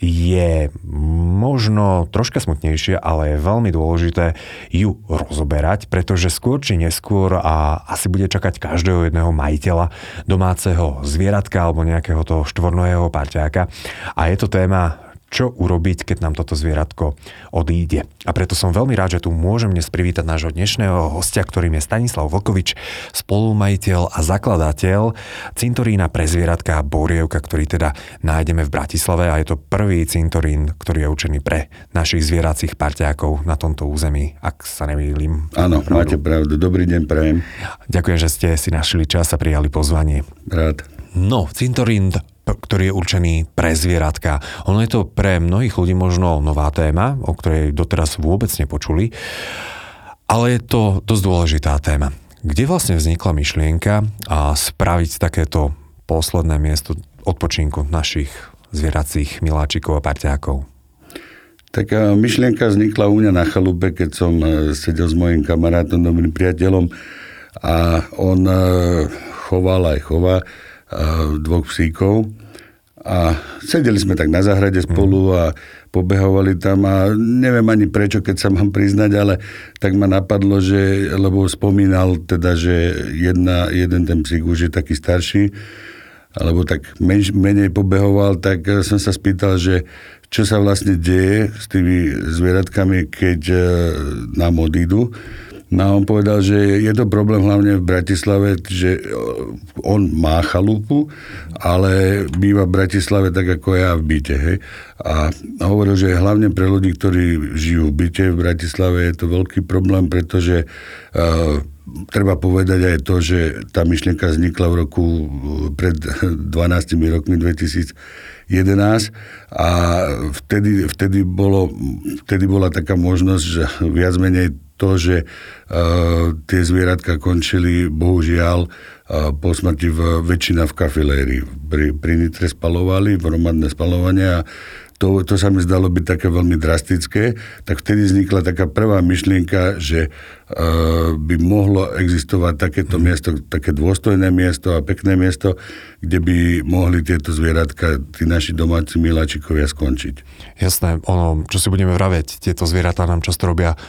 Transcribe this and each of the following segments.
je možno troška smutnejšie, ale je veľmi dôležité ju rozoberať, pretože skôr či neskôr a asi bude čakať každého jedného majiteľa domáceho zvieratka alebo nejakého toho štvornohého parťáka. A je to téma čo urobiť, keď nám toto zvieratko odíde. A preto som veľmi rád, že tu môžem dnes privítať nášho dnešného hostia, ktorým je Stanislav Vlkovič, spolumajiteľ a zakladateľ cintorína pre zvieratka Borievka, ktorý teda nájdeme v Bratislave a je to prvý cintorín, ktorý je určený pre našich zvieracích parťákov na tomto území, ak sa nemýlim. Áno, máte pravdu. Dobrý deň, prajem. Ďakujem, že ste si našli čas a prijali pozvanie. Rád. No, cintorín ktorý je určený pre zvieratka. Ono je to pre mnohých ľudí možno nová téma, o ktorej doteraz vôbec nepočuli, ale je to dosť dôležitá téma. Kde vlastne vznikla myšlienka a spraviť takéto posledné miesto odpočinku našich zvieracích miláčikov a parťákov? Tak myšlienka vznikla u mňa na chalupe, keď som e, sedel s mojim kamarátom, dobrým priateľom a on e, choval aj chová dvoch psíkov a sedeli sme tak na záhrade spolu a pobehovali tam a neviem ani prečo, keď sa mám priznať, ale tak ma napadlo, že, lebo spomínal teda, že jedna, jeden ten psík už je taký starší, alebo tak menš, menej pobehoval, tak som sa spýtal, že čo sa vlastne deje s tými zvieratkami, keď e, nám odídu. No a on povedal, že je to problém hlavne v Bratislave, že e, on má chalupu, ale býva v Bratislave tak ako ja v byte. Hej? A hovoril, že hlavne pre ľudí, ktorí žijú v byte v Bratislave je to veľký problém, pretože uh, treba povedať aj to, že tá myšlienka vznikla v roku e, pred 12 rokmi 2011 a vtedy, vtedy, bolo, vtedy bola taká možnosť, že viac menej to, že uh, tie zvieratka končili bohužiaľ uh, po smrti v, väčšina v kafilérii. Pri, pri nitre spalovali, hromadné spalovanie a to, to sa mi zdalo byť také veľmi drastické, tak vtedy vznikla taká prvá myšlienka, že uh, by mohlo existovať takéto mm. miesto, také dôstojné miesto a pekné miesto, kde by mohli tieto zvieratka, tí naši domáci miláčikovia skončiť. Jasné, ono, čo si budeme vraveť, tieto zvieratá nám často robia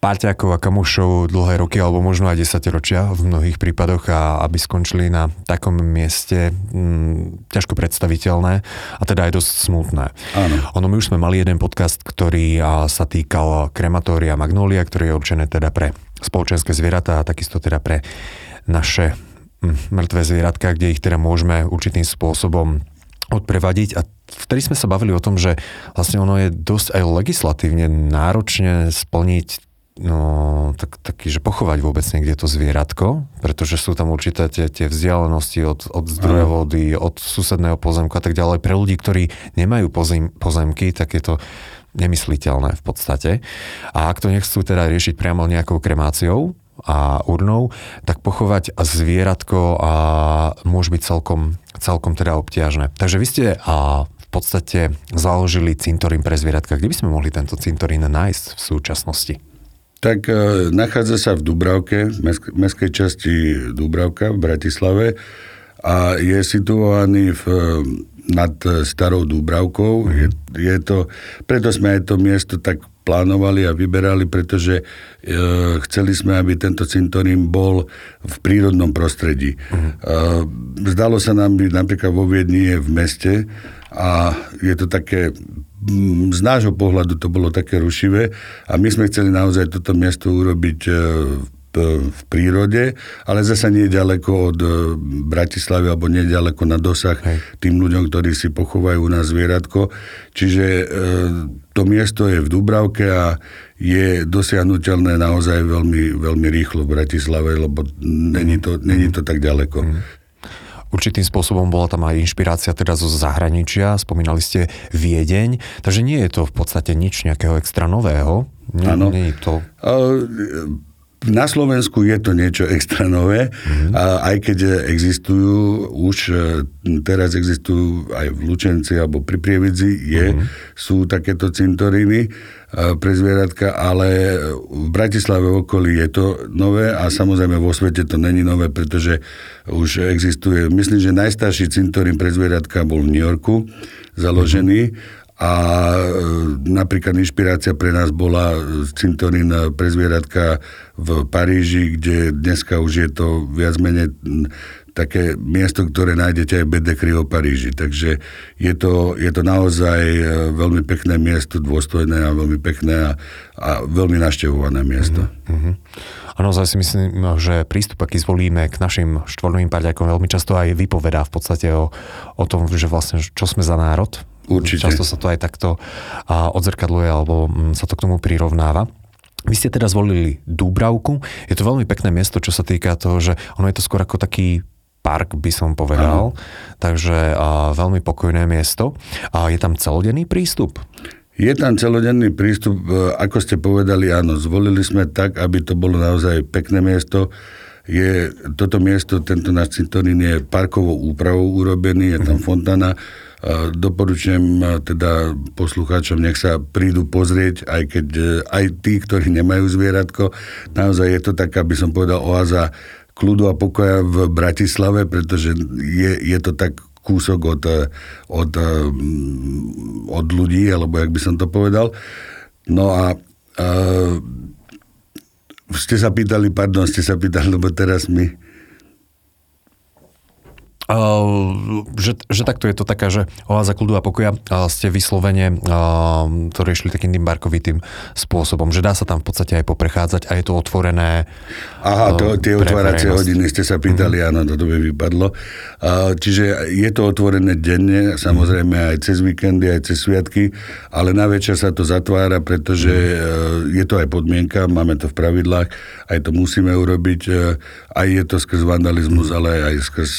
parťákov a kamušov dlhé roky alebo možno aj 10 ročia v mnohých prípadoch a aby skončili na takom mieste m, mm, ťažko predstaviteľné a teda aj dosť smutné. Áno. Ono my už sme mali jeden podcast, ktorý sa týkal krematória Magnolia, ktorý je určené teda pre spoločenské zvieratá a takisto teda pre naše mm, mŕtve zvieratka, kde ich teda môžeme určitým spôsobom odprevadiť a vtedy sme sa bavili o tom, že vlastne ono je dosť aj legislatívne náročne splniť no, tak, taký, že pochovať vôbec niekde to zvieratko, pretože sú tam určité tie, tie vzdialenosti od, od zdroja vody, od susedného pozemku a tak ďalej. Pre ľudí, ktorí nemajú pozem, pozemky, tak je to nemysliteľné v podstate. A ak to nechcú teda riešiť priamo nejakou kremáciou a urnou, tak pochovať zvieratko a môže byť celkom, celkom teda obťažné. Takže vy ste a v podstate založili cintorín pre zvieratka. Kde by sme mohli tento cintorín nájsť v súčasnosti? Tak e, nachádza sa v Dubravke, v mestskej časti Dubravka v Bratislave a je situovaný v, nad starou Dubravkou. Mm. Je, je to, preto sme aj to miesto tak plánovali a vyberali, pretože e, chceli sme, aby tento cintorín bol v prírodnom prostredí. Mm. E, zdalo sa nám byť napríklad vo Viedni je v meste a je to také z nášho pohľadu to bolo také rušivé a my sme chceli naozaj toto miesto urobiť e, v prírode, ale zase nie ďaleko od e, Bratislavy alebo nie ďaleko na dosah Hej. tým ľuďom, ktorí si pochovajú na zvieratko. Čiže e, to miesto je v Dubravke a je dosiahnutelné naozaj veľmi, veľmi rýchlo v Bratislave, lebo není to, není to tak ďaleko. Mm. Určitým spôsobom bola tam aj inšpirácia teda zo zahraničia, spomínali ste Viedeň, takže nie je to v podstate nič nejakého extra nového. Nie, nie je to... Na Slovensku je to niečo extra nové, mm-hmm. a aj keď existujú, už e, teraz existujú aj v Lučenci alebo pri Prievidzi, je, mm-hmm. sú takéto cintoríny e, pre zvieratka, ale v Bratislave okolí je to nové a samozrejme vo svete to není nové, pretože už existuje, myslím, že najstarší cintorín pre zvieratka bol v New Yorku založený mm-hmm a e, napríklad inšpirácia pre nás bola cintorín pre zvieratka v Paríži, kde dneska už je to viac menej také miesto, ktoré nájdete aj Bedekry o Paríži. Takže je to, je to naozaj e, veľmi pekné miesto, dôstojné a veľmi pekné a, a veľmi naštevované miesto. Mm-hmm. A naozaj si myslím, že prístup, aký zvolíme k našim štvorným parďakom, veľmi často aj vypovedá v podstate o, o tom, že vlastne čo sme za národ, Určite. Často sa to aj takto odzrkadluje alebo mm, sa to k tomu prirovnáva. Vy ste teda zvolili Dúbravku. Je to veľmi pekné miesto, čo sa týka toho, že ono je to skôr ako taký park, by som povedal. Ano. Takže a, veľmi pokojné miesto. A je tam celodenný prístup? Je tam celodenný prístup, e, ako ste povedali, áno, zvolili sme tak, aby to bolo naozaj pekné miesto. Je, toto miesto, tento náš cintorín je parkovou úpravou urobený, je tam mm-hmm. fontana, Doporučujem teda poslucháčom, nech sa prídu pozrieť, aj keď e, aj tí, ktorí nemajú zvieratko. Naozaj je to taká, by som povedal, oáza kľudu a pokoja v Bratislave, pretože je, je to tak kúsok od, e, od, e, od ľudí, alebo jak by som to povedal. No a, a ste sa pýtali, pardon, ste sa pýtali, lebo teraz mi Uh, že, že takto je to taká, že oáza kľudu a pokoja ste vyslovene to riešili takým tým barkovitým spôsobom, že dá sa tam v podstate aj poprechádzať a je to otvorené. Aha, to, tie otváracie hodiny ste sa pýtali, mm-hmm. áno, to by vypadlo. Čiže je to otvorené denne, samozrejme aj cez víkendy, aj cez sviatky, ale na večer sa to zatvára, pretože mm-hmm. je to aj podmienka, máme to v pravidlách, aj to musíme urobiť, uh, aj je to skrz vandalizmus, mm-hmm. ale aj skrz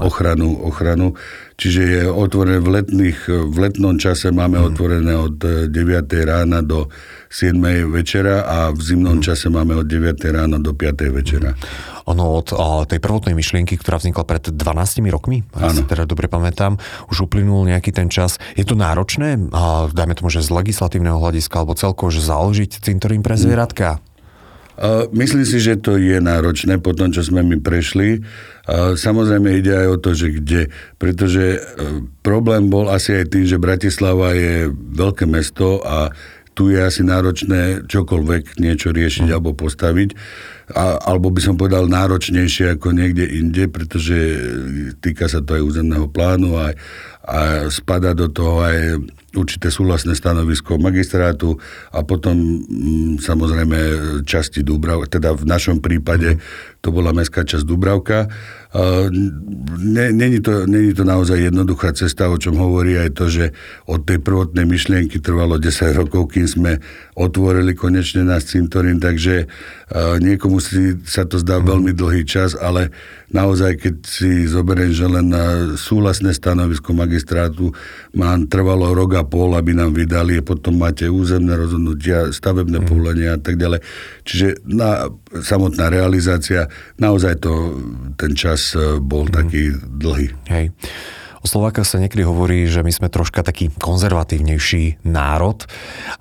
ochranu, ochranu. Čiže je otvorené v, letných, v letnom čase máme mm. otvorené od 9. Eh, rána do 7. večera a v zimnom mm. čase máme od 9. rána do 5. večera. Mm. Ono od o, tej prvotnej myšlienky, ktorá vznikla pred 12 rokmi, ak si teda dobre pamätám, už uplynul nejaký ten čas. Je to náročné, a dajme tomu, že z legislatívneho hľadiska alebo celkovo, že založiť cintorín pre zvieratka? Myslím si, že to je náročné po tom, čo sme my prešli. Samozrejme ide aj o to, že kde. Pretože e, problém bol asi aj tým, že Bratislava je veľké mesto a tu je asi náročné čokoľvek niečo riešiť mm. alebo postaviť. A, alebo by som povedal náročnejšie ako niekde inde, pretože týka sa to aj územného plánu a, a spada do toho aj určité súhlasné stanovisko magistrátu a potom m, mm, samozrejme časti Dúbrav, teda v našom prípade to bola mestská časť Dubravka. Není to, není to naozaj jednoduchá cesta, o čom hovorí aj to, že od tej prvotnej myšlienky trvalo 10 rokov, kým sme otvorili konečne náš cintorín, takže niekomu si sa to zdá veľmi dlhý čas, ale naozaj, keď si zoberiem, že len na súhlasné stanovisko magistrátu má trvalo rok a pol, aby nám vydali, a potom máte územné rozhodnutia, stavebné mm. povolenia a tak ďalej. Čiže na samotná realizácia naozaj to, ten čas e, bol mm. taký dlhý. Hej. O Slovákach sa niekedy hovorí, že my sme troška taký konzervatívnejší národ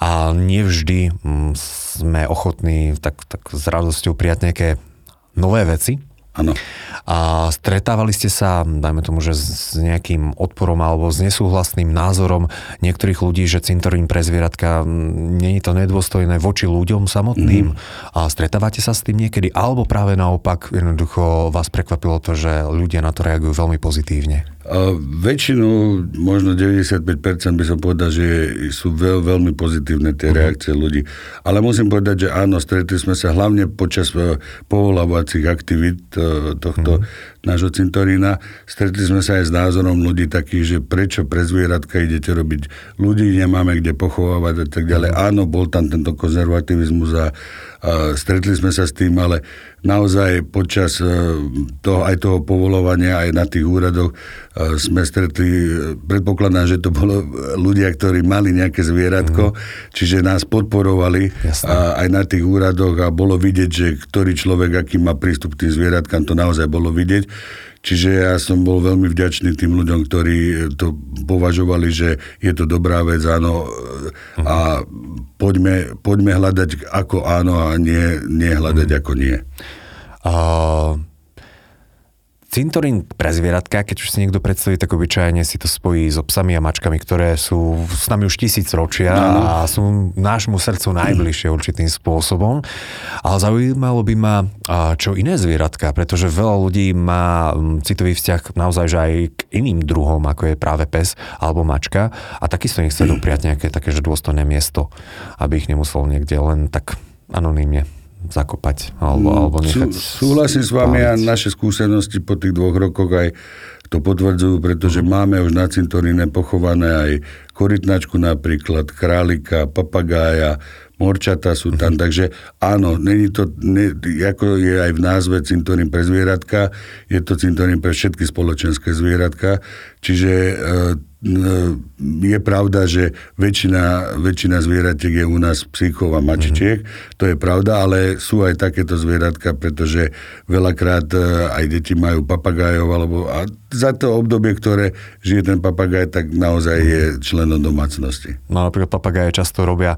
a nevždy mm, sme ochotní tak, tak s radosťou prijať nejaké nové veci. Áno. A stretávali ste sa, dajme tomu, že s nejakým odporom alebo s nesúhlasným názorom niektorých ľudí, že cintorín pre zvieratka nie je to nedôstojné voči ľuďom samotným. Mm. A stretávate sa s tým niekedy? Alebo práve naopak jednoducho vás prekvapilo to, že ľudia na to reagujú veľmi pozitívne? A väčšinu, možno 95% by som povedal, že sú veľ, veľmi pozitívne tie uh-huh. reakcie ľudí. Ale musím povedať, že áno, stretli sme sa hlavne počas e, povolávacích aktivít e, tohto uh-huh. nášho cintorína. Stretli sme sa aj s názorom ľudí takých, že prečo pre zvieratka idete robiť. Ľudí nemáme kde pochovávať a tak ďalej. Uh-huh. Áno, bol tam tento konzervativizmus a, a stretli sme sa s tým, ale naozaj počas toho, aj toho povolovania, aj na tých úradoch sme stretli, predpokladám, že to bolo ľudia, ktorí mali nejaké zvieratko, mm-hmm. čiže nás podporovali a, aj na tých úradoch a bolo vidieť, že ktorý človek, aký má prístup k tým zvieratkám, to naozaj bolo vidieť. Čiže ja som bol veľmi vďačný tým ľuďom, ktorí to považovali, že je to dobrá vec, áno, uh-huh. a poďme, poďme hľadať ako áno a nie, nie hľadať uh-huh. ako nie. Uh, Cintorín pre zvieratka, keď už si niekto predstaví, tak obyčajne si to spojí s obsami a mačkami, ktoré sú s nami už tisíc ročia no. a sú nášmu srdcu najbližšie určitým spôsobom. Ale zaujímalo by ma, čo iné zvieratka, pretože veľa ľudí má citový vzťah naozaj že aj k iným druhom, ako je práve pes alebo mačka a takisto nechce dopriať nejaké také že dôstojné miesto, aby ich nemusel niekde len tak anonymne zakopať alebo, mm, alebo nechať... Sú, súhlasím s vami a naše skúsenosti po tých dvoch rokoch aj to potvrdzujú, pretože mm. máme už na cintoríne pochované aj korytnačku napríklad, králika, papagája, morčata sú tam, mm-hmm. takže áno, není to, ne, ako je aj v názve cintorín pre zvieratka, je to cintorín pre všetky spoločenské zvieratka, čiže e, je pravda, že väčšina, väčšina zvieratiek je u nás psychov a mačičiek, mm-hmm. to je pravda, ale sú aj takéto zvieratka, pretože veľakrát e, aj deti majú papagájov, alebo a za to obdobie, ktoré žije ten papagaj, tak naozaj je členom domácnosti. No napríklad papagáje často robia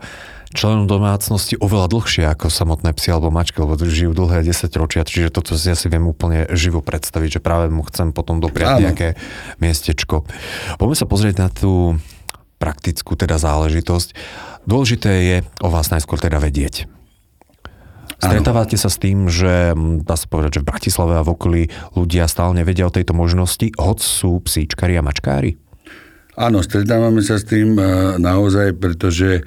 členom domácnosti oveľa dlhšie ako samotné psy alebo mačky, lebo žijú dlhé 10 ročia, čiže toto si ja si viem úplne živo predstaviť, že práve mu chcem potom dopriať Áno. nejaké miestečko. Poďme sa pozrieť na tú praktickú teda záležitosť. Dôležité je o vás najskôr teda vedieť. Stretávate sa s tým, že dá sa povedať, že v Bratislave a v okolí ľudia stále nevedia o tejto možnosti, hoď sú psíčkari a mačkári? Áno, stretávame sa s tým e, naozaj, pretože e,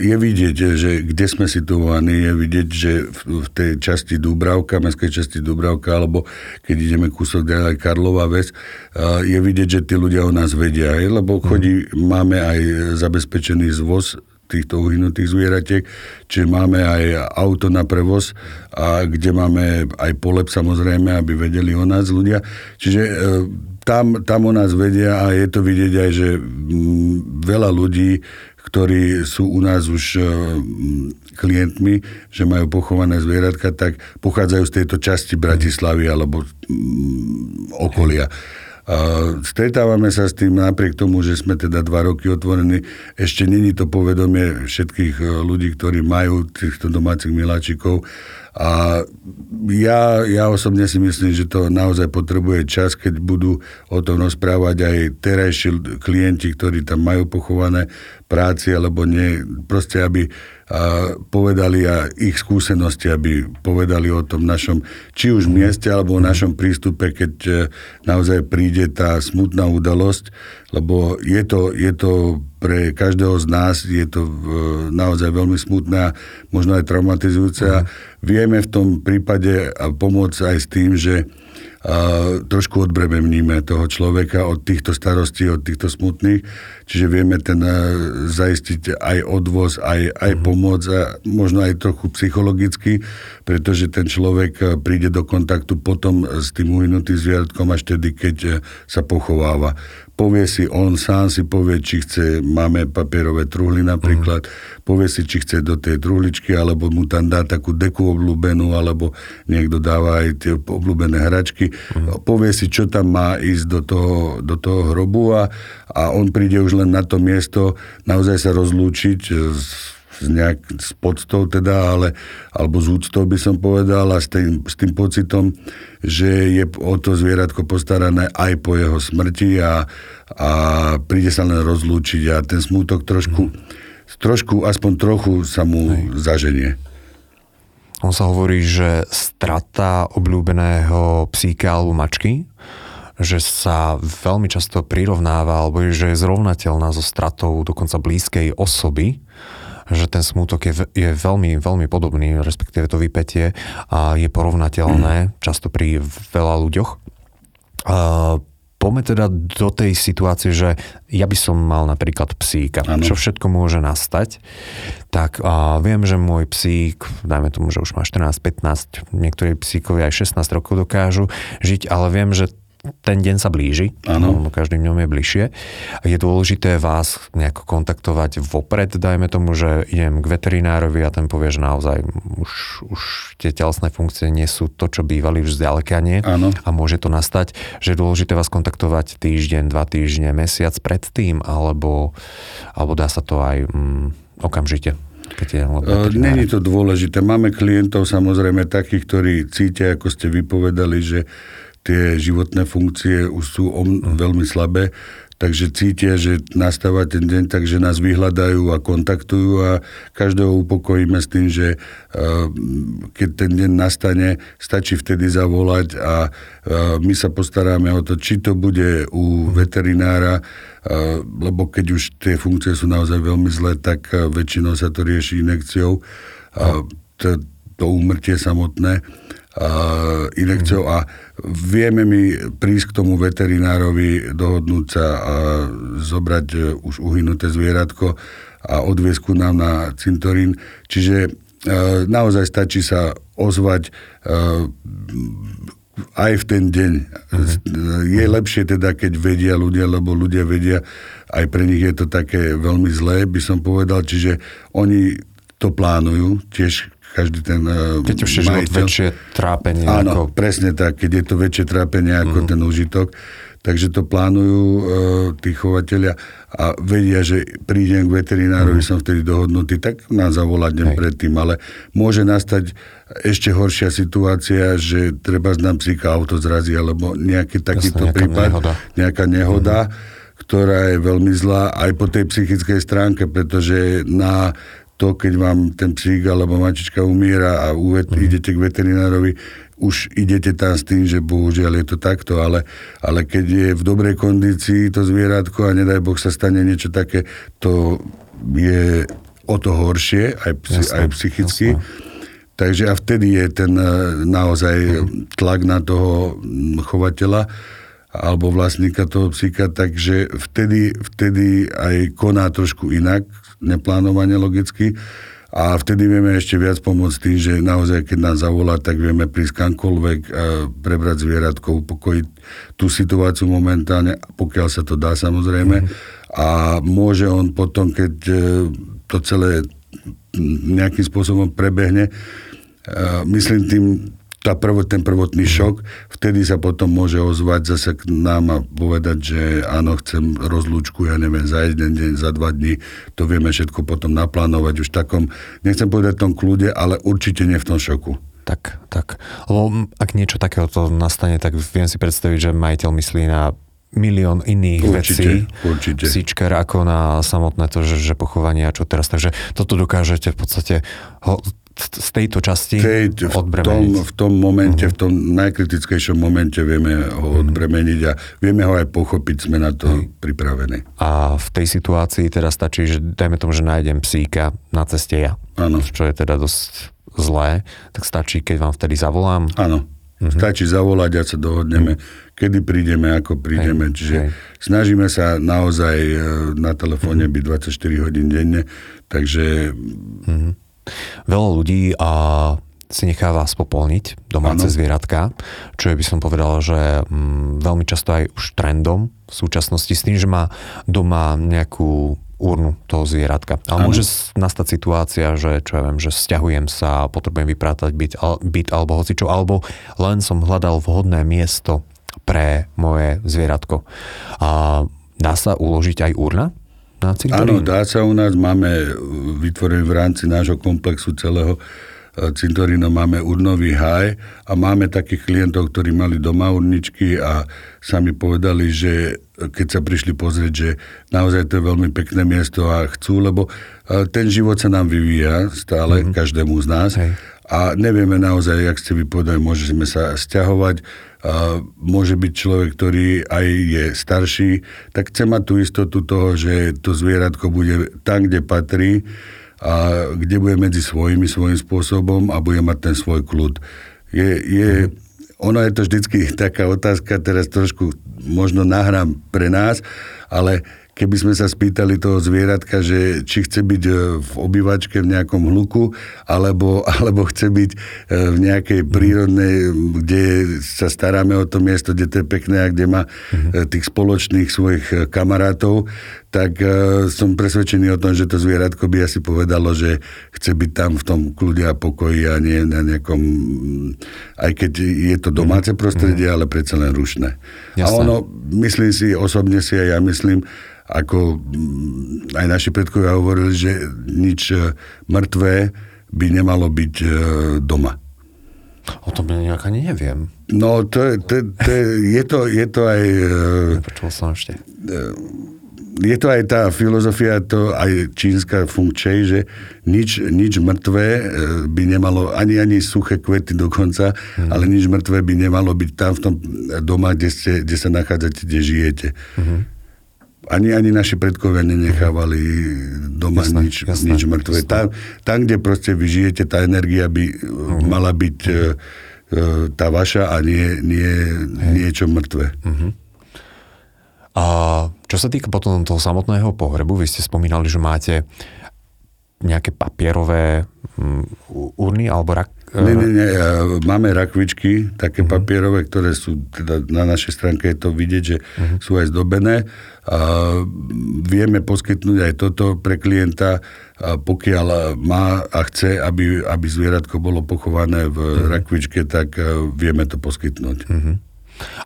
je vidieť, že kde sme situovaní, je vidieť, že v tej časti Dúbravka, mestskej časti Dúbravka, alebo keď ideme kúsok ďalej Karlova ves, e, je vidieť, že tí ľudia o nás vedia, lebo mhm. chodí, máme aj zabezpečený zvoz týchto uhynutých zvieratiek, čiže máme aj auto na prevoz, a kde máme aj polep samozrejme, aby vedeli o nás ľudia. Čiže tam, tam o nás vedia a je to vidieť aj, že mm, veľa ľudí, ktorí sú u nás už e, klientmi, že majú pochované zvieratka, tak pochádzajú z tejto časti Bratislavy alebo mm, okolia. Stretávame sa s tým napriek tomu, že sme teda dva roky otvorení. Ešte není to povedomie všetkých e, ľudí, ktorí majú týchto domácich miláčikov a ja, ja osobne si myslím, že to naozaj potrebuje čas, keď budú o tom rozprávať aj terajší klienti, ktorí tam majú pochované práci, alebo nie, proste aby a povedali a ich skúsenosti, aby povedali o tom našom, či už mieste, alebo o našom prístupe, keď e, naozaj príde tá smutná udalosť, lebo je to, je to pre každého z nás, je to e, naozaj veľmi smutná, možno aj traumatizujúca. Mm. Vieme v tom prípade pomôcť aj s tým, že a trošku odbremeníme toho človeka od týchto starostí, od týchto smutných, čiže vieme ten e, zaistiť aj odvoz, aj, aj mm. pomoc a možno aj trochu psychologicky, pretože ten človek e, príde do kontaktu potom s tým uhynutým zvieratkom až tedy, keď e, sa pochováva povie si, on sám si povie, či chce, máme papierové truhly napríklad, mm. povie si, či chce do tej truhličky, alebo mu tam dá takú deku obľúbenú, alebo niekto dáva aj tie obľúbené hračky. Mm. Povie si, čo tam má ísť do toho, do toho hrobu a, a on príde už len na to miesto naozaj sa rozlúčiť s s, nejak, s podstou teda, ale, alebo s úctou by som povedal a s tým, s tým pocitom, že je o to zvieratko postarané aj po jeho smrti a, a príde sa len rozlúčiť a ten smútok trošku, mm. trošku aspoň trochu sa mu Hej. zaženie. On sa hovorí, že strata obľúbeného psíka alebo mačky, že sa veľmi často prirovnáva, alebo že je zrovnateľná so stratou dokonca blízkej osoby, že ten smútok je, je veľmi, veľmi podobný, respektíve to vypetie a je porovnateľné mm. často pri veľa ľuďoch. A poďme teda do tej situácie, že ja by som mal napríklad psíka, ano. čo všetko môže nastať. Tak a viem, že môj psík, dajme tomu, že už má 14-15, niektorí psíkovia aj 16 rokov dokážu žiť, ale viem, že ten deň sa blíži, Áno. no, každým dňom je bližšie. Je dôležité vás nejako kontaktovať vopred, dajme tomu, že idem k veterinárovi a ten povie, že naozaj už, už tie telesné funkcie nie sú to, čo bývali už zďaleka nie. Áno. A môže to nastať, že je dôležité vás kontaktovať týždeň, dva týždne, mesiac predtým, alebo, alebo dá sa to aj mm, okamžite. Uh, Není to dôležité. Máme klientov samozrejme takých, ktorí cítia, ako ste vypovedali, že tie životné funkcie už sú om, veľmi slabé, takže cítia, že nastáva ten deň, takže nás vyhľadajú a kontaktujú a každého upokojíme s tým, že uh, keď ten deň nastane, stačí vtedy zavolať a uh, my sa postaráme o to, či to bude u veterinára, uh, lebo keď už tie funkcie sú naozaj veľmi zlé, tak väčšinou sa to rieši inekciou. To, to úmrtie samotné inekciou a vieme mi prísť k tomu veterinárovi, dohodnúť sa a zobrať e, už uhynuté zvieratko a odviesť ku nám na cintorín. Čiže e, naozaj stačí sa ozvať aj v ten deň. Je lepšie teda, keď vedia ľudia, lebo ľudia vedia, aj pre nich je to také veľmi zlé, by som povedal, čiže oni to plánujú, tiež každý ten uh, Keď už je väčšie trápenie. Áno, ako... presne tak, keď je to väčšie trápenie ako mm. ten užitok. Takže to plánujú uh, tí chovateľia a vedia, že prídem k veterinárovi, mm. som vtedy dohodnutý, tak nás zavolať deň predtým, ale môže nastať ešte horšia situácia, že treba nám psíka auto zrazí, alebo nejaký takýto Jasne, prípad, nehoda. nejaká nehoda, mm. ktorá je veľmi zlá aj po tej psychickej stránke, pretože na to, keď vám ten psík alebo mačička umiera a uvet, mm. idete k veterinárovi, už idete tam s tým, že bohužiaľ je to takto, ale, ale keď je v dobrej kondícii to zvieratko a nedaj Boh sa stane niečo také, to je o to horšie, aj, psi, jasne, aj psychicky. Jasne. Takže a vtedy je ten e, naozaj mm. tlak na toho chovateľa alebo vlastníka toho psíka, takže vtedy, vtedy aj koná trošku inak, neplánovane logicky. A vtedy vieme ešte viac pomôcť tým, že naozaj, keď nás zavolá, tak vieme prísť kamkoľvek, prebrať zvieratko, upokojiť tú situáciu momentálne, pokiaľ sa to dá samozrejme. Mm-hmm. A môže on potom, keď e, to celé nejakým spôsobom prebehne, e, myslím tým tá prvo, ten prvotný mhm. šok, vtedy sa potom môže ozvať zase k nám a povedať, že áno, chcem rozlúčku, ja neviem, za jeden deň, za dva dní, to vieme všetko potom naplánovať už takom, nechcem povedať tom kľude, ale určite nie v tom šoku. Tak, tak. Lebo ak niečo takého to nastane, tak viem si predstaviť, že majiteľ myslí na milión iných určite, vecí určite. psíčker ako na samotné to, že, že pochovanie a čo teraz. Takže toto dokážete v podstate ho, z tejto časti Tej, v, tom, v tom momente, uh-huh. v tom najkritickejšom momente vieme ho mhm. odbremeniť a vieme ho aj pochopiť, sme na to uh-huh. pripravení. A v tej situácii teda stačí, že dajme tomu, že nájdem psíka na ceste ja, ano. čo je teda dosť zlé, tak stačí, keď vám vtedy zavolám? Áno. Uh-huh. Stačí zavolať a sa dohodneme, uh-huh. kedy prídeme, ako prídeme. Hej, Čiže hej. snažíme sa naozaj e, na telefóne uh-huh. byť 24 hodín denne, takže uh-huh Veľa ľudí a si necháva spopolniť domáce ano. zvieratka, čo je by som povedal, že mm, veľmi často aj už trendom v súčasnosti s tým, že má doma nejakú úrnu toho zvieratka. Ale ano. môže nastať situácia, že čo ja viem, že stiahujem sa, potrebujem vyprátať byt, byt alebo hocičo, alebo len som hľadal vhodné miesto pre moje zvieratko. A dá sa uložiť aj urna na cintorín? Áno, dá sa u nás. Máme vytvorený v rámci nášho komplexu celého e, cintorínu máme urnový haj a máme takých klientov, ktorí mali doma urničky a sami povedali, že keď sa prišli pozrieť, že naozaj to je veľmi pekné miesto a chcú, lebo e, ten život sa nám vyvíja stále, mm-hmm. každému z nás. Hej. A nevieme naozaj, jak ste vypovedali, môžeme sa stiahovať, môže byť človek, ktorý aj je starší, tak chce mať tú istotu toho, že to zvieratko bude tam, kde patrí a kde bude medzi svojimi svojím spôsobom a bude mať ten svoj kľud. Je, je ono je to vždycky taká otázka, teraz trošku možno nahrám pre nás, ale keby sme sa spýtali toho zvieratka, že či chce byť e, v obývačke v nejakom hluku, alebo, alebo chce byť e, v nejakej prírodnej, kde sa staráme o to miesto, kde to je pekné a kde má mm-hmm. tých spoločných svojich kamarátov, tak som presvedčený o tom, že to zvieratko by asi povedalo, že chce byť tam v tom kľude a pokoji a nie na nejakom, aj keď je to domáce mhm. prostredie, mm-hmm. ale predsa len rušné. Jasné. A ono, myslím si, osobne si aj ja myslím, ako mm, aj naši predkovia hovorili, že nič e, mŕtvé by nemalo byť e, doma. O tom nejak ani neviem. No, to, to, to je, to, je to aj... Nepočul som ešte. Je to aj tá filozofia, to aj čínska funkčej, že nič, nič mŕtvé by nemalo, ani ani suché kvety dokonca, hmm. ale nič mŕtvé by nemalo byť tam v tom doma, kde, ste, kde sa nachádzate, kde žijete. Hmm ani, ani naši predkovia nenechávali doma jasné, nič, jasné, nič mŕtve. Jasné. Tam, tam, kde proste vy žijete, tá energia by uh-huh. mala byť uh, tá vaša a nie, nie niečo mŕtve. Uh-huh. A čo sa týka potom toho samotného pohrebu, vy ste spomínali, že máte nejaké papierové um, urny alebo rak, nie, nie, nie. Máme rakvičky, také uh-huh. papierové, ktoré sú, teda na našej stránke je to vidieť, že uh-huh. sú aj zdobené. A vieme poskytnúť aj toto pre klienta, pokiaľ má a chce, aby, aby zvieratko bolo pochované v uh-huh. rakvičke, tak vieme to poskytnúť. Uh-huh.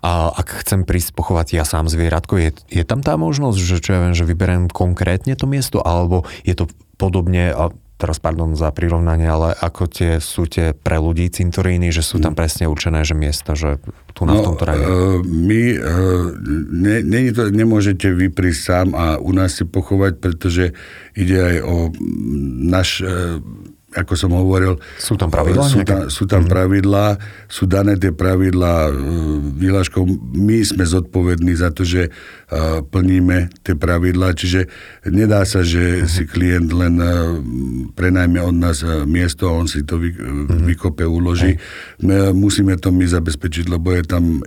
A ak chcem prísť pochovať ja sám zvieratko, je, je tam tá možnosť, že čo ja viem, že vyberiem konkrétne to miesto, alebo je to podobne, a teraz pardon za prirovnanie, ale ako tie sú tie pre ľudí cintoríny, že sú tam presne určené, že miesta, že tu na no, tomto rade. Uh, my, uh, ne, ne, to, nemôžete vy prísť sám a u nás si pochovať, pretože ide aj o náš uh, ako som hovoril... Sú tam pravidlá? Sú tam, sú tam mm-hmm. pravidlá, sú dané tie pravidlá e, výlažkou. My sme zodpovední za to, že uh, plníme tie pravidlá, čiže nedá sa, že mm-hmm. si klient len uh, prenajme od nás miesto a on si to vy, mm-hmm. vykope, uloží. My, musíme to my zabezpečiť, lebo je tam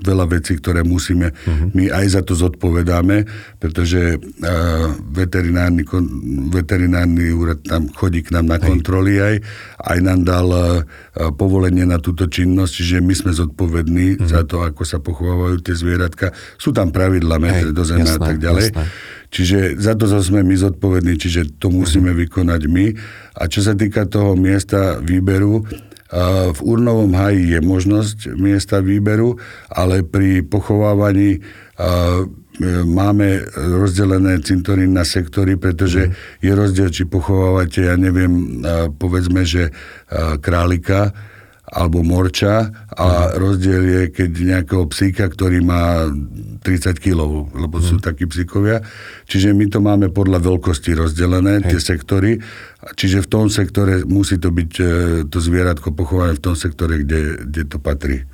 veľa vecí, ktoré musíme, mm-hmm. my aj za to zodpovedáme, pretože uh, veterinárny, veterinárny úrad tam chodí k nám na kontroly aj, aj nám dal uh, povolenie na túto činnosť, čiže my sme zodpovední mm-hmm. za to, ako sa pochovávajú tie zvieratka. Sú tam pravidla, metre do zeme a tak ďalej. Jasné. Čiže za to sme my zodpovední, čiže to musíme mm-hmm. vykonať my. A čo sa týka toho miesta výberu, v urnovom haji je možnosť miesta výberu, ale pri pochovávaní máme rozdelené cintorín na sektory, pretože mm. je rozdiel, či pochovávate, ja neviem, povedzme, že králika, alebo morča a rozdiel je, keď nejakého psíka, ktorý má 30 kg, lebo mm. sú mhm. takí psíkovia. Čiže my to máme podľa veľkosti rozdelené, Hej. tie sektory. Čiže v tom sektore musí to byť e, to zvieratko pochované v tom sektore, kde, kde to patrí.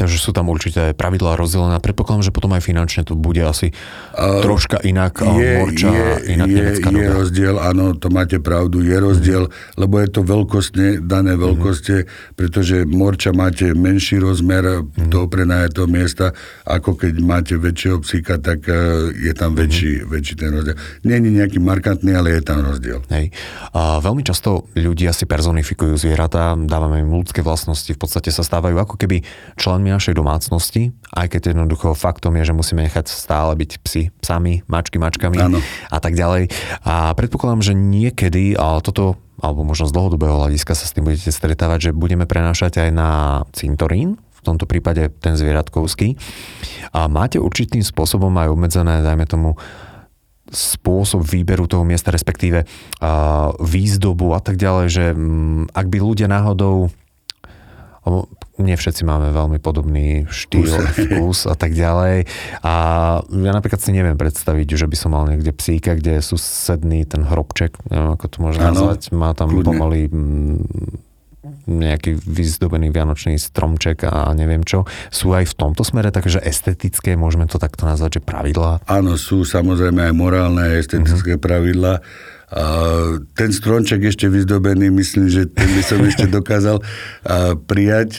Takže sú tam určité pravidlá rozdelené. Predpokladám, že potom aj finančne to bude asi uh, troška inak. Je, morča, je, inak je, je rozdiel, áno, to máte pravdu, je rozdiel, mm. lebo je to veľkostne, dané mhm. veľkoste, mm. pretože morča máte menší rozmer mm. toho prenajatého miesta, ako keď máte väčšieho psíka, tak uh, je tam mm. väčší, väčší ten rozdiel. Nie je nejaký markantný, ale je tam rozdiel. Hej. A veľmi často ľudia si personifikujú zvieratá, dávame im ľudské vlastnosti, v podstate sa stávajú ako keby členmi našej domácnosti, aj keď jednoducho faktom je, že musíme nechať stále byť psi psami, mačky mačkami ano. a tak ďalej. A predpokladám, že niekedy a toto alebo možno z dlhodobého hľadiska sa s tým budete stretávať, že budeme prenášať aj na cintorín, v tomto prípade ten zvieratkovský. A máte určitým spôsobom aj obmedzené, dajme tomu, spôsob výberu toho miesta, respektíve výzdobu a tak ďalej, že um, ak by ľudia náhodou nie všetci máme veľmi podobný štýl, vkus a tak ďalej. A ja napríklad si neviem predstaviť, že by som mal niekde psíka, kde je susedný ten hrobček, neviem ako to môžem nazvať, má tam kľudne. pomaly mm, nejaký vyzdobený vianočný stromček a neviem čo. Sú aj v tomto smere takže estetické, môžeme to takto nazvať, že pravidlá? Áno, sú samozrejme aj morálne a estetické uh-huh. pravidlá a ten stronček ešte vyzdobený, myslím, že ten by som ešte dokázal prijať,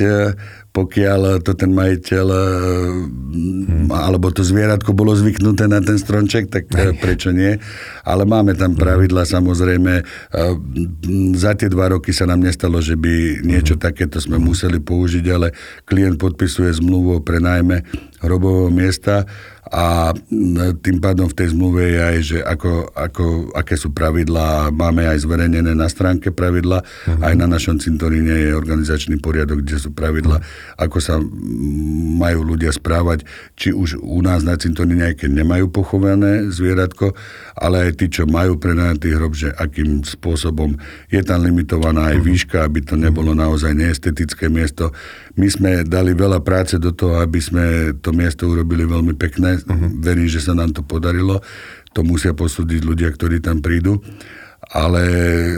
pokiaľ to ten majiteľ hmm. alebo to zvieratko bolo zvyknuté na ten stromček, tak Hej. prečo nie? Ale máme tam pravidla samozrejme. Za tie dva roky sa nám nestalo, že by niečo hmm. takéto sme museli použiť, ale klient podpisuje zmluvu o prenajme hrobového miesta a tým pádom v tej zmluve je aj, že ako, ako, aké sú pravidlá. Máme aj zverejnené na stránke pravidla, uh-huh. aj na našom cintoríne je organizačný poriadok, kde sú pravidla, uh-huh. Ako sa majú ľudia správať, či už u nás na cintoríne, keď nemajú pochované zvieratko, ale aj tí, čo majú prenajatý hrob, že akým spôsobom je tam limitovaná aj uh-huh. výška, aby to nebolo naozaj neestetické miesto. My sme dali veľa práce do toho, aby sme to miesto urobili veľmi pekné Uh-huh. Verím, že sa nám to podarilo. To musia posúdiť ľudia, ktorí tam prídu. Ale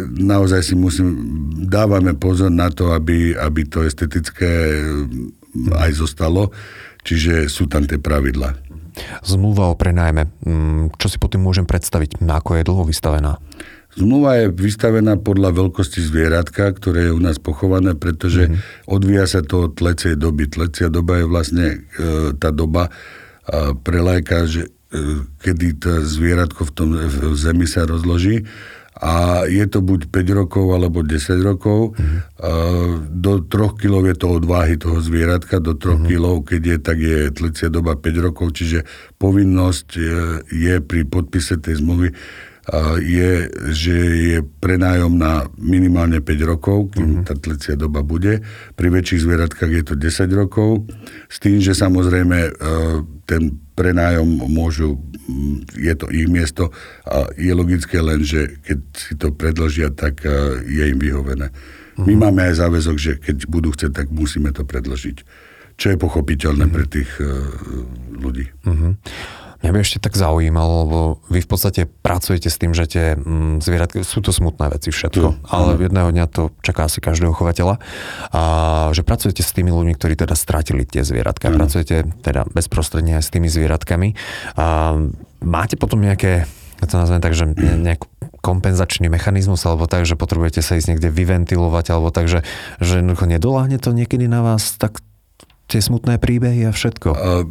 naozaj si musím, dávame pozor na to, aby, aby to estetické uh-huh. aj zostalo. Čiže sú tam tie pravidla. Zmluva o prenajme. Mm, čo si potom môžem predstaviť? Ako je dlho vystavená? Zmluva je vystavená podľa veľkosti zvieratka, ktoré je u nás pochované, pretože mm-hmm. odvíja sa to od tlecej doby. Tlecia doba je vlastne e, tá doba, pre lajka, že e, kedy to zvieratko v tom v zemi sa rozloží a je to buď 5 rokov alebo 10 rokov. Mm-hmm. Do 3 kg je to od váhy toho zvieratka, do 3 mm-hmm. kg, keď je, tak je tlecia doba 5 rokov, čiže povinnosť je, je pri podpise tej zmluvy je, že je prenájom na minimálne 5 rokov, kým uh-huh. tá tlecia doba bude. Pri väčších zvieratkách je to 10 rokov, s tým, že samozrejme e, ten prenájom môžu, je to ich miesto a je logické len, že keď si to predložia, tak e, je im vyhovené. Uh-huh. My mhm. máme aj záväzok, že keď budú chcieť, tak musíme to predložiť. Čo je pochopiteľné uh-huh. pre tých uh, ľudí. Uh-huh. Mňa by ešte tak zaujímalo, lebo vy v podstate pracujete s tým, že tie mm, zvieratky, sú to smutné veci všetko, mm. ale jedného dňa to čaká asi každého chovateľa, a že pracujete s tými ľuďmi, ktorí teda stratili tie zvieratka, mm. pracujete teda bezprostredne aj s tými zvieratkami. A máte potom nejaké, ja to nazvem tak, že nejaký kompenzačný mechanizmus, alebo tak, že potrebujete sa ísť niekde vyventilovať, alebo tak, že, že jednoducho nedoláhne to niekedy na vás tak tie smutné príbehy a všetko. Uh,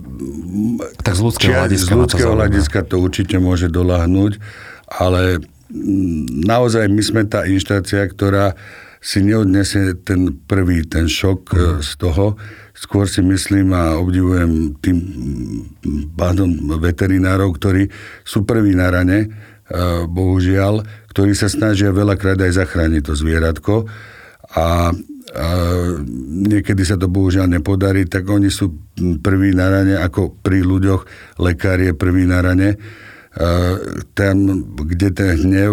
tak z ľudského hľadiska. Z ľudského to hľadiska to určite môže doľahnúť, ale naozaj my sme tá inštácia, ktorá si neodnesie ten prvý, ten šok uh. z toho. Skôr si myslím a obdivujem tým pádom veterinárov, ktorí sú prví na rane, uh, bohužiaľ, ktorí sa snažia veľakrát aj zachrániť to zvieratko. A a niekedy sa to bohužiaľ nepodarí, tak oni sú prví na rane, ako pri ľuďoch lekár je prvý na rane. Tam, kde ten hnev,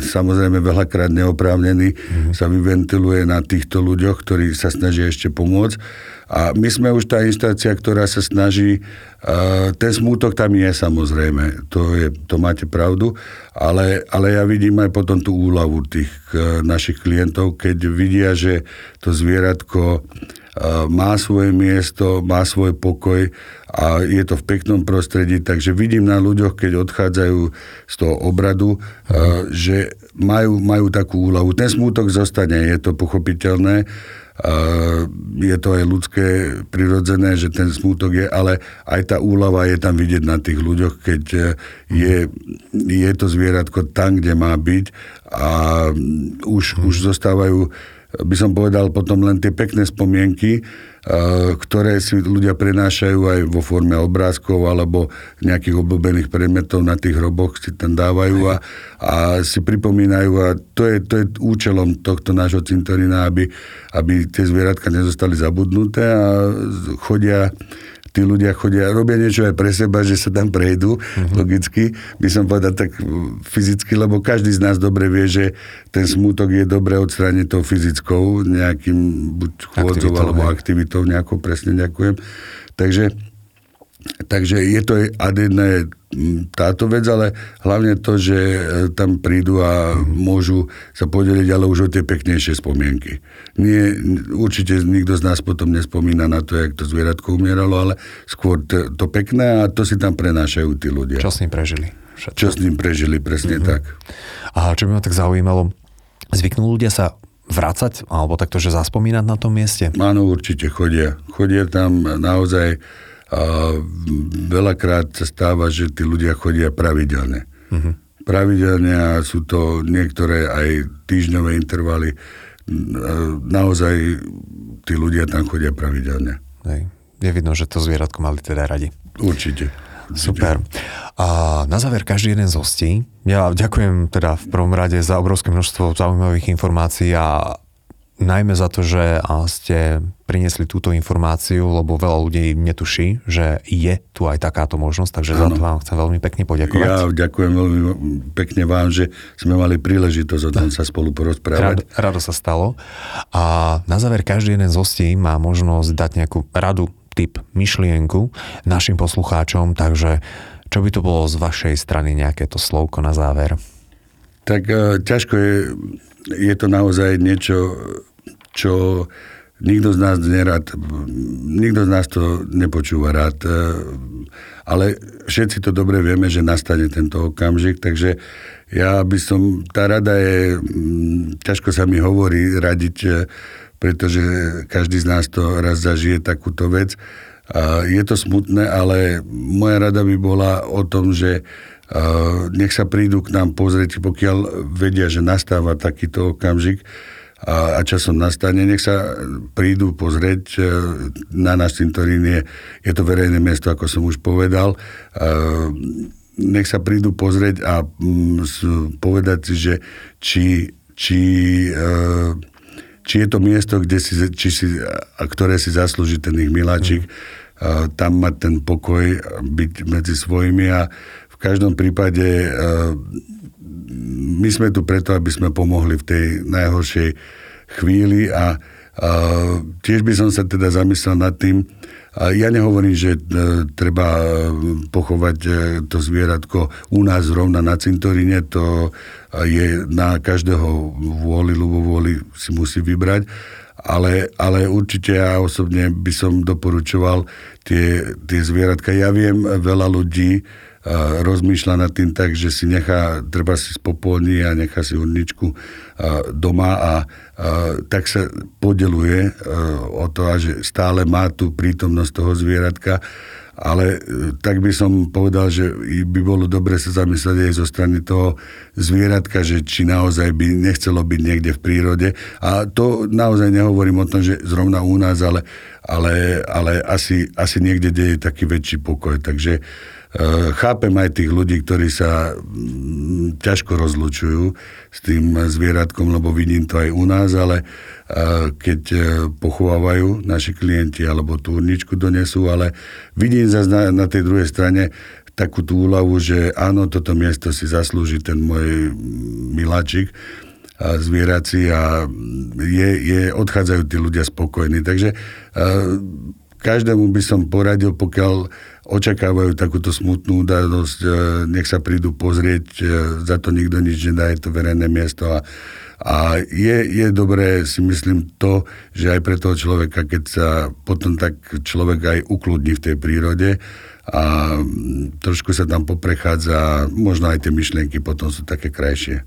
samozrejme veľakrát neoprávnený, mm-hmm. sa vyventiluje na týchto ľuďoch, ktorí sa snažia ešte pomôcť a my sme už tá inštácia, ktorá sa snaží, uh, ten smútok tam je samozrejme, to, je, to máte pravdu, ale, ale ja vidím aj potom tú úľavu tých uh, našich klientov, keď vidia, že to zvieratko uh, má svoje miesto, má svoj pokoj a je to v peknom prostredí, takže vidím na ľuďoch, keď odchádzajú z toho obradu, uh, že majú, majú takú úľavu. Ten smútok zostane, je to pochopiteľné, je to aj ľudské, prirodzené, že ten smútok je, ale aj tá úlava je tam vidieť na tých ľuďoch, keď e, je, je to zvieratko tam, kde má byť a už, už zostávajú, by som povedal, potom len tie pekné spomienky, ktoré si ľudia prenášajú aj vo forme obrázkov alebo nejakých obľúbených predmetov na tých hroboch si tam dávajú a, a si pripomínajú a to je, to je účelom tohto nášho cintorína, aby, aby tie zvieratka nezostali zabudnuté a chodia tí ľudia chodia, robia niečo aj pre seba, že sa tam prejdú, uh-huh. logicky, by som povedal tak fyzicky, lebo každý z nás dobre vie, že ten smútok je dobre odstrániť tou fyzickou, nejakým buď chôdzou alebo aktivitou nejakou, presne ďakujem. Takže Takže je to ad jedné táto vec, ale hlavne to, že e, tam prídu a môžu sa podeliť, ale už o tie peknejšie spomienky. Nie, určite nikto z nás potom nespomína na to, jak to zvieratko umieralo, ale skôr to, to pekné a to si tam prenášajú tí ľudia. Čo s ním prežili. Všetko. Čo s ním prežili, presne mm-hmm. tak. A čo by ma tak zaujímalo, zvyknú ľudia sa vracať, alebo takto, že zaspomínať na tom mieste? Áno, určite chodia. Chodia tam naozaj a veľakrát sa stáva, že tí ľudia chodia pravidelne. Uh-huh. Pravidelne a sú to niektoré aj týždňové intervaly. Naozaj tí ľudia tam chodia pravidelne. Hej. Je vidno, že to zvieratko mali teda radi. Určite. Super. A na záver každý jeden z hostí. Ja ďakujem teda v prvom rade za obrovské množstvo zaujímavých informácií a najmä za to, že ste priniesli túto informáciu, lebo veľa ľudí netuší, že je tu aj takáto možnosť, takže ano. za to vám chcem veľmi pekne poďakovať. Ja ďakujem veľmi pekne vám, že sme mali príležitosť o tom sa spolu porozprávať. Rado, rado sa stalo. A na záver každý jeden z hostí má možnosť dať nejakú radu, tip, myšlienku našim poslucháčom, takže čo by to bolo z vašej strany nejaké to slovko na záver? Tak uh, ťažko je je to naozaj niečo, čo nikto z nás nerad, nikto z nás to nepočúva rád, e, ale všetci to dobre vieme, že nastane tento okamžik, takže ja by som, tá rada je, ťažko sa mi hovorí radiť, e, pretože každý z nás to raz zažije takúto vec. Je to smutné, ale moja rada by bola o tom, že nech sa prídu k nám pozrieť, pokiaľ vedia, že nastáva takýto okamžik a, a časom nastane, nech sa prídu pozrieť e, na náš cintorín je, je to verejné miesto, ako som už povedal. Nech sa prídu pozrieť a mm, povedať si, že či, či e, či je to miesto, kde si, či si, a ktoré si zaslúži ten ich miláčik, mm. tam mať ten pokoj, byť medzi svojimi a v každom prípade eh, my sme tu preto, aby sme pomohli v tej najhoršej chvíli a, tiež by som sa teda zamyslel nad tým, ja nehovorím, že e, treba pochovať e, to zvieratko u nás zrovna na cintoríne, to je na každého vôli, ľubovôli si musí vybrať, ale, ale určite ja osobne by som doporučoval tie, tie zvieratka. Ja viem, veľa ľudí, rozmýšľa nad tým tak, že si nechá, treba si spopolní a nechá si urničku doma a, tak sa podeluje o to, že stále má tú prítomnosť toho zvieratka, ale e, tak by som povedal, že by bolo dobre sa zamyslieť aj zo strany toho zvieratka, že či naozaj by nechcelo byť niekde v prírode. A to naozaj nehovorím o tom, že zrovna u nás, ale, ale, ale asi, asi niekde, kde je taký väčší pokoj. Takže uh, chápem aj tých ľudí, ktorí sa mm, ťažko rozlučujú s tým zvieratkom, lebo vidím to aj u nás, ale eh, keď eh, pochovávajú naši klienti alebo tú urničku donesú, ale vidím zase na, na tej druhej strane takú tú úľavu, že áno, toto miesto si zaslúži ten môj miláčik a zvieraci a je, je, odchádzajú tí ľudia spokojní. Takže každému by som poradil, pokiaľ očakávajú takúto smutnú udalosť, e, nech sa prídu pozrieť, e, za to nikto nič nedá, je to verejné miesto a, a je, je dobré si myslím to, že aj pre toho človeka, keď sa potom tak človek aj ukludní v tej prírode a trošku sa tam poprechádza, možno aj tie myšlienky potom sú také krajšie.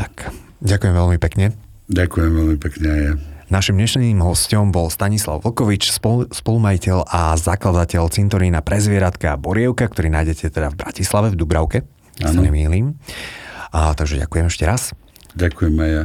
Tak, ďakujem veľmi pekne. Ďakujem veľmi pekne aj ja. Našim dnešným hostom bol Stanislav Vlkovič, spol, spolumajiteľ a zakladateľ cintorína pre zvieratka Borievka, ktorý nájdete teda v Bratislave, v Dubravke, ak sa nemýlim. A, takže ďakujem ešte raz. Ďakujem aj ja.